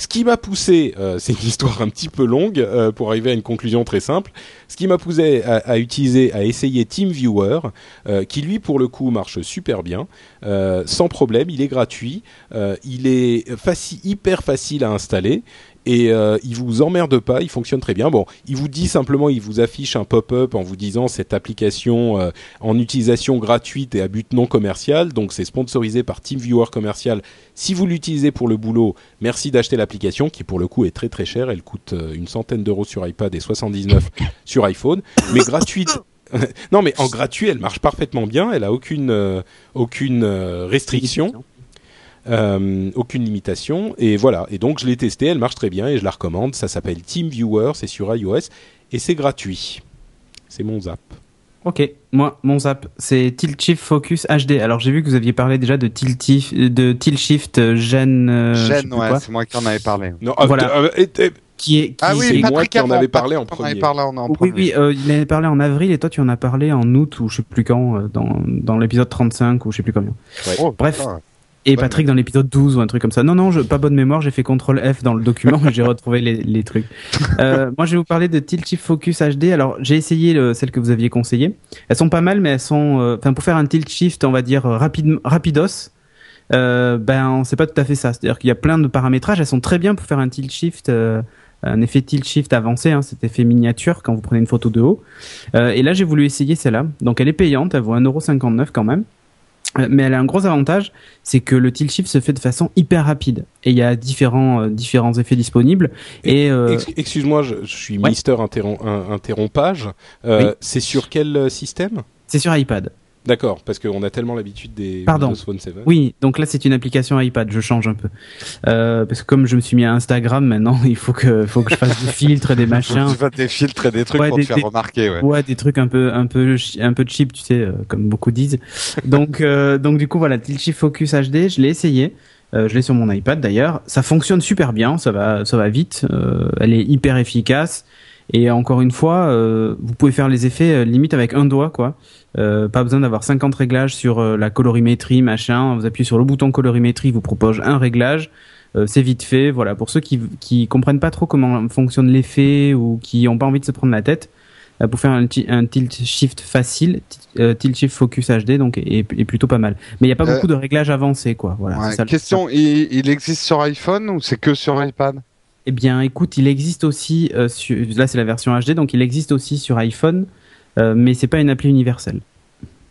Ce qui m'a poussé, euh, c'est une histoire un petit peu longue euh, pour arriver à une conclusion très simple. Ce qui m'a poussé à, utiliser, à essayer TeamViewer, euh, qui lui pour le coup marche super bien, euh, sans problème. Il est gratuit, euh, il est hyper facile à installer et euh, il vous emmerde pas, il fonctionne très bien. Bon, il vous dit simplement, il vous affiche un pop-up en vous disant cette application euh, en utilisation gratuite et à but non commercial, donc c'est sponsorisé par TeamViewer commercial. Si vous l'utilisez pour le boulot, merci d'acheter l'application qui pour le coup est très très chère, elle coûte une centaine d'euros sur iPad et 79 sur iPhone, mais gratuite. non mais en gratuit, elle marche parfaitement bien, elle a aucune euh, aucune euh, restriction. Euh, aucune limitation et voilà et donc je l'ai testé elle marche très bien et je la recommande ça s'appelle TeamViewer c'est sur iOS et c'est gratuit c'est mon zap Ok, moi, mon zap, c'est Tilt Shift Focus HD. Alors, j'ai vu que vous aviez parlé déjà de Tilt, de Tilt Shift euh, Gêne, plus ouais, c'est moi qui en avais parlé. non Voilà. euh, qui est qui Ah c'est oui, moi Patrick qui en avant, avais parlé en Patrick en avait premier. parlé en, en Oui, premier. oui, euh, il en avait parlé en avril et toi tu en as parlé en août ou je sais plus quand, euh, dans, dans l'épisode 35 ou je sais plus combien. Oh, Bref. putain. Et Bonne Patrick dans l'épisode 12 ou un truc comme ça. Non, non, je, pas bonne mémoire, j'ai fait CTRL F dans le document et j'ai retrouvé les, les trucs. Euh, moi, je vais vous parler de Tilt Shift Focus HD. Alors, j'ai essayé le, celles que vous aviez conseillées. Elles sont pas mal, mais elles sont, euh, enfin, pour faire un Tilt Shift, on va dire rapide, rapidos. Euh, ben, c'est pas tout à fait ça. C'est-à-dire qu'il y a plein de paramétrages. Elles sont très bien pour faire un Tilt Shift. Euh, un effet tilt shift avancé, hein, cet effet miniature quand vous prenez une photo de haut. Euh, et là, j'ai voulu essayer celle-là. Donc, elle est payante, elle vaut 1,59€ quand même. Euh, Mais elle a un gros avantage, c'est que le tilt shift se fait de façon hyper rapide. Et il y a différents, euh, différents effets disponibles. Et euh, Ex- Excuse-moi, je, je suis Ouais. Mister Interrompage. Euh, Oui. C'est sur quel euh, système? C'est sur iPad. D'accord, parce qu'on a tellement l'habitude des Pardon. Windows Phone 7. Oui, donc là c'est une application iPad. Je change un peu euh, parce que comme je me suis mis à Instagram maintenant, il faut que faut que je fasse des filtres, des machins. Tu vas des filtres et des trucs Ouais, pour des- te faire des- remarquer, ouais. Ouais, des trucs un peu, un peu, un peu cheap, tu sais, euh, comme beaucoup disent. Donc, euh, donc du coup, voilà, Tilt Shift Focus HD, je l'ai essayé. Euh, je l'ai sur mon iPad d'ailleurs. Ça fonctionne super bien, ça va, ça va vite. Euh, elle est hyper efficace. Et encore une fois, euh, vous pouvez faire les effets euh, limite avec un doigt, quoi. Euh, pas besoin d'avoir 50 réglages sur euh, la colorimétrie, machin. Vous appuyez sur le bouton colorimétrie, il vous propose un réglage. Euh, c'est vite fait. Voilà, pour ceux qui qui comprennent pas trop comment fonctionne l'effet ou qui ont pas envie de se prendre la tête, pour faire un, ti- un tilt shift facile, ti- tilt shift focus HD donc est, est plutôt pas mal. Mais il y a pas beaucoup de réglages avancés quoi. Voilà. Ouais, ça question, il, il existe sur iPhone ou c'est que sur iPad? Eh bien, écoute, il existe aussi sur là c'est la version HD donc il existe aussi sur iPhone, mais c'est pas une appli universelle.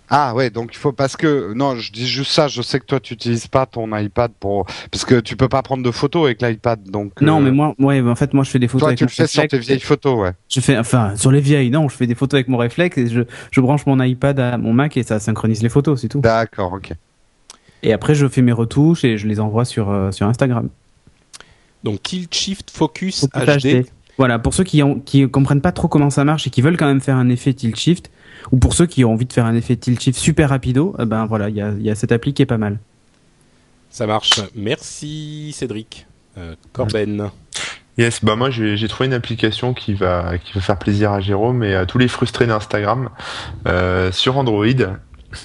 Ah ouais, donc il faut parce que non, je dis juste ça. Je sais que toi tu utilises pas ton iPad pour parce que tu peux pas prendre de photos avec l'iPad. Donc Non, euh, mais moi, ouais, en fait, moi je fais des photos toi avec tu mon le fais sur tes vieilles photos, ouais. Je fais, enfin, sur les vieilles, non, je fais des photos avec mon réflexe et je, je branche mon iPad à mon Mac et ça synchronise les photos, c'est tout. D'accord, ok. Et après, je fais mes retouches et je les envoie sur, euh, sur Instagram. Donc Tilt Shift Focus Focus HD. Voilà, pour ceux qui ont, qui comprennent pas trop comment ça marche et qui veulent quand même faire un effet tilt shift, ou pour ceux qui ont envie de faire un effet tilt shift super rapido, eh ben voilà, il y a, il y a cette appli qui est pas mal. Ça marche. Merci Cédric. Euh, Corben. Yes, bah moi j'ai j'ai trouvé une application qui va qui va faire plaisir à Jérôme et à tous les frustrés d'Instagram euh, sur Android,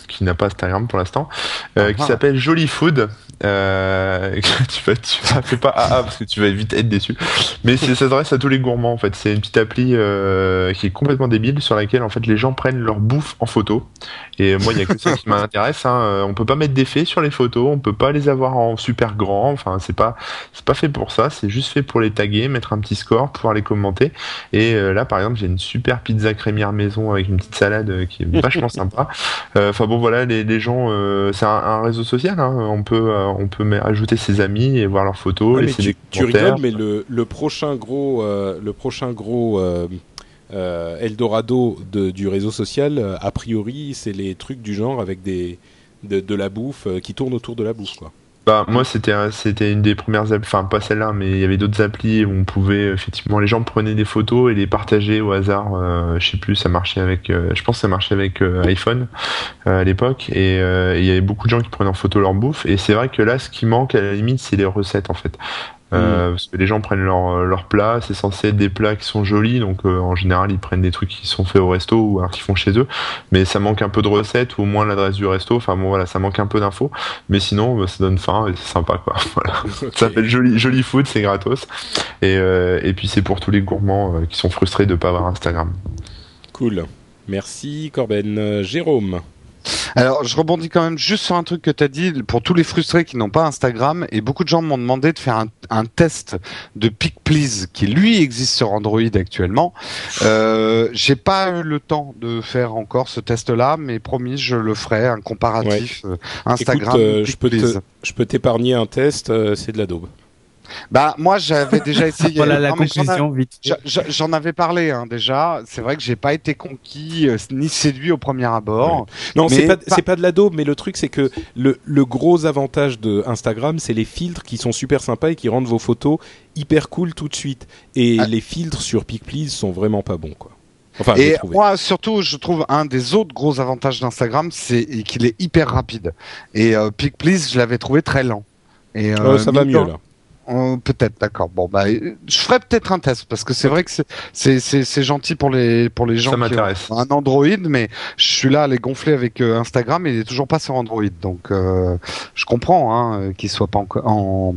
qui n'a pas Instagram pour l'instant, euh, qui Ah. s'appelle Jolly Food. Euh, tu vas tu vas fais pas ah, ah parce que tu vas vite être déçu. Mais ça s'adresse à tous les gourmands en fait. C'est une petite appli euh, qui est complètement débile sur laquelle en fait les gens prennent leur bouffe en photo. Et moi il y a que ça qui m'intéresse. Hein. Euh, On peut pas mettre d'effets sur les photos, on peut pas les avoir en super grand. Enfin c'est pas c'est pas fait pour ça. C'est juste fait pour les taguer, mettre un petit score, pouvoir les commenter. Et euh, là, par exemple, j'ai une super pizza crémière maison avec une petite salade qui est vachement sympa. Enfin bon, voilà, les, les gens, c'est un, un réseau social. Hein. On peut, on peut ajouter ses amis et voir leurs photos, Ouais, mais laisser tu, des tu commentaires. rigoles, mais le, le prochain gros, euh, le prochain gros euh, euh, Eldorado de, du réseau social, a priori, c'est les trucs du genre avec des de, de la bouffe qui tournent autour de la bouffe, quoi. Bah, moi, c'était, c'était une des premières applis, enfin pas celle-là, mais il y avait d'autres applis où on pouvait effectivement, les gens prenaient des photos et les partageaient au hasard. Euh, je sais plus, ça marchait avec, euh, je pense que ça marchait avec euh, iPhone euh, à l'époque, et il y avait beaucoup de gens qui prenaient en photo leur bouffe. Et c'est vrai que là, ce qui manque à la limite, c'est les recettes en fait. Euh, Parce que les gens prennent leur, leur plat, c'est censé être des plats qui sont jolis, donc euh, en général ils prennent des trucs qui sont faits au resto ou alors qu'ils font chez eux, mais ça manque un peu de recettes ou au moins l'adresse du resto, enfin bon voilà, ça manque un peu d'infos, mais sinon bah, ça donne faim et c'est sympa quoi. Voilà. Ça s'appelle Joli, Joli Food, c'est gratos, et, euh, et puis c'est pour tous les gourmands euh, qui sont frustrés de pas avoir Instagram. Cool. Merci Corben. Euh, Jérôme. Alors, je rebondis quand même juste sur un truc que tu as dit pour tous les frustrés qui n'ont pas Instagram et beaucoup de gens m'ont demandé de faire un, un test de Pick Please qui lui existe sur Android actuellement. Euh, j'ai pas eu le temps de faire encore ce test-là, mais promis, je le ferai un comparatif euh, Instagram. Écoute, euh. Je peux t'épargner un test, euh, c'est de la daube. Bah moi, j'avais déjà essayé. Voilà la Non, a- conclusion vite. J'en avais parlé hein, déjà. C'est vrai que j'ai pas été conquis euh, ni séduit au premier abord. Non, c'est pas, c'est pas de la daube, mais le truc c'est que le, le gros avantage de Instagram, c'est les filtres qui sont super sympas et qui rendent vos photos hyper cool tout de suite. Et Ah. les filtres sur PicPlease sont vraiment pas bons, quoi. Enfin, Et moi, surtout, je trouve un des autres gros avantages d'Instagram, c'est qu'il est hyper rapide. Et euh, je l'avais trouvé très lent. Et Euh, ça va mieux là. Euh, peut-être, d'accord. Bon, bah, je ferai peut-être un test parce que c'est vrai que c'est- gentil pour les pour les gens Ça qui ont un Android, mais je suis là à les gonfler avec euh, Instagram et il est toujours pas sur Android, donc euh, je comprends hein, euh, qu'il soit pas en, en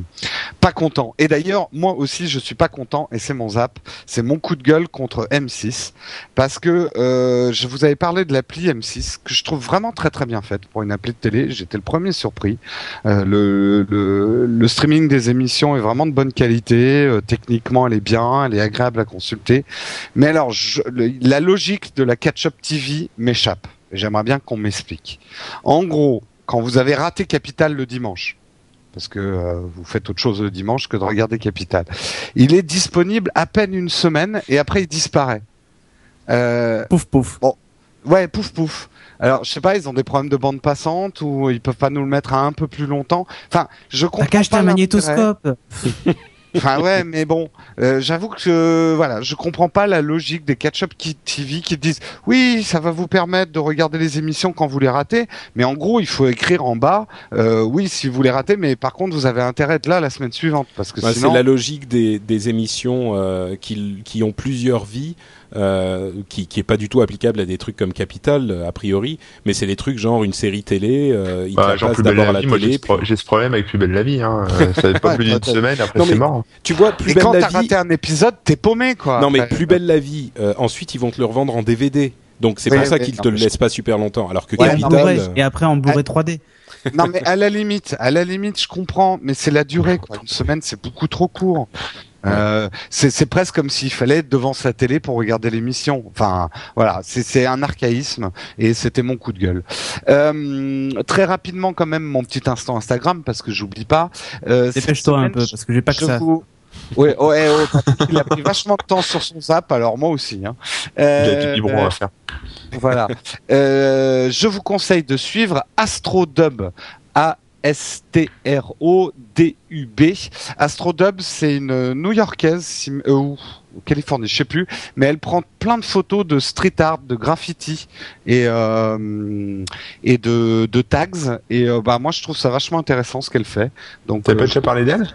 pas content. Et d'ailleurs, moi aussi, je suis pas content et c'est mon zap, c'est mon coup de gueule contre M6 parce que je vous avais parlé de l'appli M6 que je trouve vraiment très très bien faite pour une appli de télé. J'étais le premier surpris. Le, le, le streaming des émissions est vraiment de bonne qualité. euh, techniquement, elle est bien, elle est agréable à consulter. Mais alors, je- le- la logique de la catch-up TV m'échappe. J'aimerais bien qu'on m'explique. En gros, quand vous avez raté Capital le dimanche, parce que euh, vous faites autre chose le dimanche que de regarder Capital, il est disponible à peine une semaine et après il disparaît. Euh, Pouf pouf. Ouais, pouf pouf. Alors, je sais pas, ils ont des problèmes de bande passante ou ils peuvent pas nous le mettre à un peu plus longtemps. Enfin, je comprends T'as qu'à un magnétoscope. Enfin ouais, mais bon, euh, j'avoue que euh, voilà, je comprends pas la logique des catch-up qui- TV qui disent oui, ça va vous permettre de regarder les émissions quand vous les ratez, mais en gros, il faut écrire en bas euh, oui si vous les ratez, mais par contre vous avez intérêt à être là la semaine suivante parce que Bah, sinon C'est la logique des, des émissions euh, qui, qui ont plusieurs vies, euh, qui, qui est pas du tout applicable à des trucs comme Capital euh, a priori, mais c'est des trucs genre une série télé, euh, te Bah, la genre plus belle la la vie, moi j'ai télé. ce, pro- j'ai ce problème avec plus belle la vie. Hein. Ça fait pas plus d'une semaine, après c'est mort. Tu vois, plus et belle quand la t'as vie. raté un épisode, t'es paumé quoi. Non mais plus belle la vie. euh, ensuite, ils vont te le revendre en DVD. Donc c'est Oui, pour ça qu'ils te le laissent pas super longtemps. Alors que Ouais, Capital, et après en Blu-ray 3D. Non mais à la limite, à la limite, je comprends, mais c'est la durée quoi. Une semaine, c'est beaucoup trop court. Euh, c'est c'est presque comme s'il fallait être devant sa télé pour regarder l'émission. Enfin, voilà, c'est c'est un archaïsme et c'était mon coup de gueule. Euh, très rapidement, quand même, mon petit instant Instagram parce que j'oublie pas. Euh, Dépêche-toi un peu parce que j'ai pas que ça. vous- Ouais, ouais, ouais, il a pris vachement de temps sur son zap, alors moi aussi. Hein. Il y a Euh, du biberon à faire. voilà. Euh, je vous conseille de suivre Astrodub. A-S-T-R-O-D-U-B. Astrodub, c'est une New-Yorkaise, euh, ou Californie, je sais plus, mais elle prend plein de photos de street art, de graffiti et euh, et de, de tags. Et euh, bah moi, je trouve ça vachement intéressant ce qu'elle fait. Donc T'as euh, pas déjà parlé d'elle?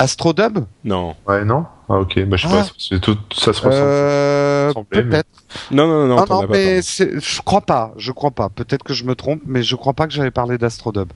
Astrodub, non. Ouais, non? Ah, ok. Bah, je sais Ah. pas, tout, ça se ressemble. euh, mais- peut-être. Non, non, non, Non, t'en non, mais je crois pas, je crois pas. Peut-être que je me trompe, mais je crois pas que j'avais parlé d'Astrodub.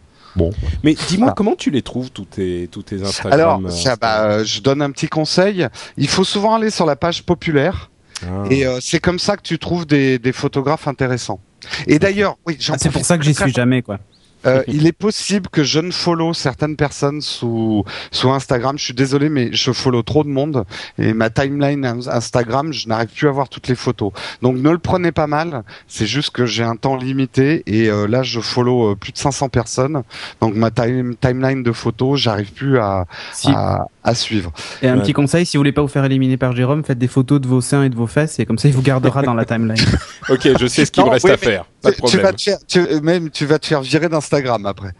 Mais dis-moi, Voilà. comment tu les trouves, tous tes, tous tes Instagram Alors, euh, ça, bah, euh, je donne un petit conseil. Il faut souvent aller sur la page populaire, ah. et euh, c'est comme ça que tu trouves des, des photographes intéressants. Et d'ailleurs, oui, j'en Ah, c'est pour ça que j'y suis jamais quoi. Euh, il est possible que je ne follow certaines personnes sous sous Instagram. Je suis désolé, mais je follow trop de monde et ma timeline ins- Instagram, je n'arrive plus à voir toutes les photos. Donc ne le prenez pas mal. C'est juste que j'ai un temps limité et euh, là je follow euh, plus de 500 personnes. Donc ma time- timeline de photos, j'arrive plus à, Si. à à suivre. Et un Ouais. petit conseil, si vous voulez pas vous faire éliminer par Jérôme, faites des photos de vos seins et de vos fesses et comme ça il vous gardera dans la timeline. Ok, je sais ce qu'il me reste oui, à faire. Pas de Tu, tu problème. vas te faire, tu, même tu vas te faire virer d'Instagram après.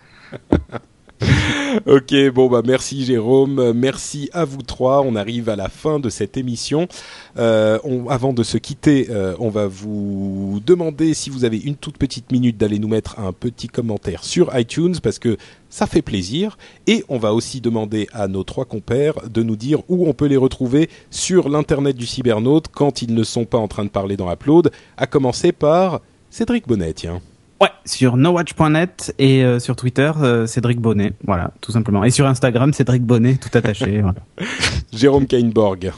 Ok, bon bah merci Jérôme, Euh, merci à vous trois. On arrive à la fin de cette émission. Euh, avant de se quitter, euh, on va vous demander si vous avez une toute petite minute d'aller nous mettre un petit commentaire sur iTunes parce que ça fait plaisir. Et on va aussi demander à nos trois compères de nous dire où on peut les retrouver sur l'internet du cybernaute quand ils ne sont pas en train de parler dans Upload. À commencer par Cédric Bonnet, tiens. Ouais, sur nowatch.net et euh, sur Twitter euh, Cédric Bonnet, voilà, tout simplement. Et sur Instagram Cédric Bonnet, tout attaché. voilà. Jérôme Kainborg.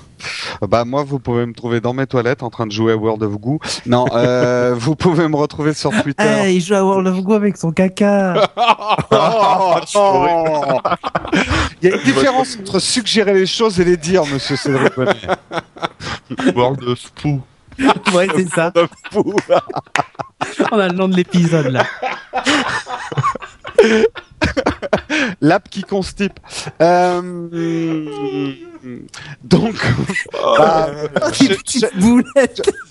Bah moi, vous pouvez me trouver dans mes toilettes en train de jouer à World of Goo. Non, euh, vous pouvez me retrouver sur Twitter. Eh, il joue à World of Go avec son caca. Oh, non Il y a une différence entre suggérer les choses et les dire, Monsieur Cédric Bonnet. World of Poo. ouais, c'est ça. On a le nom de l'épisode là. L'app qui constipe. Euh, donc, bah, je- je-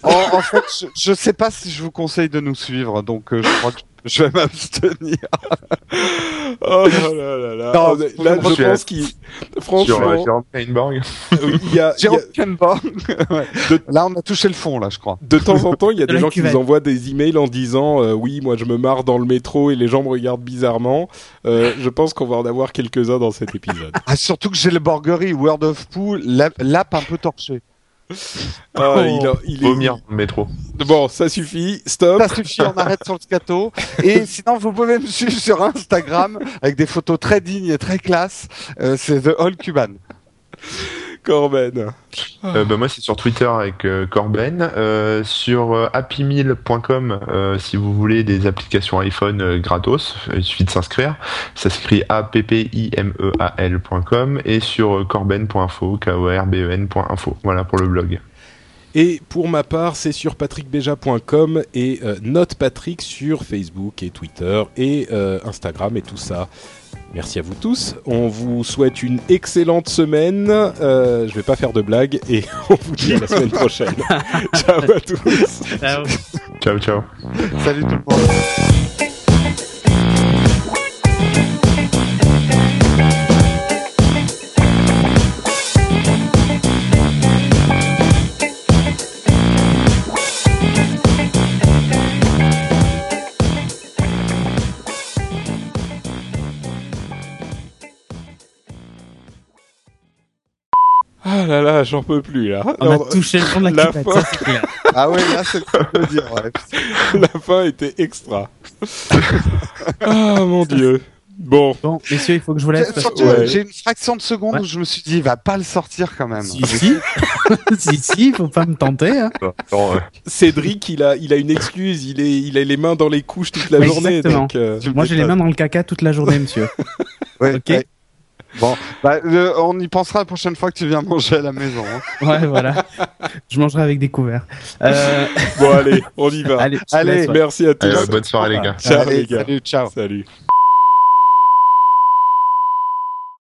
en, en fait, je, je sais pas si je vous conseille de nous suivre, donc euh, je crois que je vais m'abstenir. oh là là là. Non, On- là, je pense qu'il, Sur euh, franchement, Jérôme Kainborg. oui, il y a, Jérôme Kenborg. Ouais. De- Là, on a touché le fond, là, je crois. de temps en temps, il y a De des gens qui vous envoient des emails en disant euh, oui, moi je me marre dans le métro et les gens me regardent bizarrement. Euh, je pense qu'on va en avoir quelques-uns dans cet épisode. Ah, surtout que j'ai le Borgerie, Word of Pooh, l'app l'app un peu torchée. Ah, Oh, il, a- il est- Vomir dans le métro. Bon, ça suffit. Stop. Ça suffit, on arrête sur le scato. Et sinon, vous pouvez me suivre sur Instagram avec des photos très dignes et très classe. Euh, c'est The All Cuban. Corben. Euh, bah, moi, c'est sur Twitter avec euh, Corben. Euh, sur happymeal.com, si vous voulez des applications iPhone gratos, il suffit de s'inscrire. Ça s'écrit A-P-P-I-M-E-A-L.com et sur corben.info, K-O-R-B-E-N.info. Voilà pour le blog. Et pour ma part, c'est sur patrickbeja.com et Note Patrick sur Facebook et Twitter et Instagram et tout ça. Merci à vous tous. On vous souhaite une excellente semaine. Euh, je vais pas faire de blagues et on vous dit à la semaine prochaine. Ciao à tous. Ciao, ciao. Salut tout le monde. Là j'en peux plus là. On a touché le fond de la, la fin. ça, c'est clair. Ah ouais, là, c'est de le dire. ouais. la fin était extra. ah mon dieu. Bon, Bon, messieurs, il faut que je vous laisse. J'ai- Ouais. une fraction de seconde Ouais. où je me suis dit, il va pas le sortir quand même. Si, si. si, si, faut pas me tenter. Hein. Euh, Cédric, il a, il a une excuse. Il est, il a les mains dans les couches toute la journée. Exactement. Donc, euh, Moi, j'ai les mains dans le caca toute la journée, monsieur. Ouais, Ok. Bon, bah, le- on y pensera la prochaine fois que tu viens manger à la maison. hein. Ouais, voilà. Je mangerai avec des couverts. Euh, bon allez, on y va. allez, Allez, laisse, ouais. Merci à tous. allez, bonne soirée, les gars. Ciao Allez, les gars. Salut, ciao. Salut.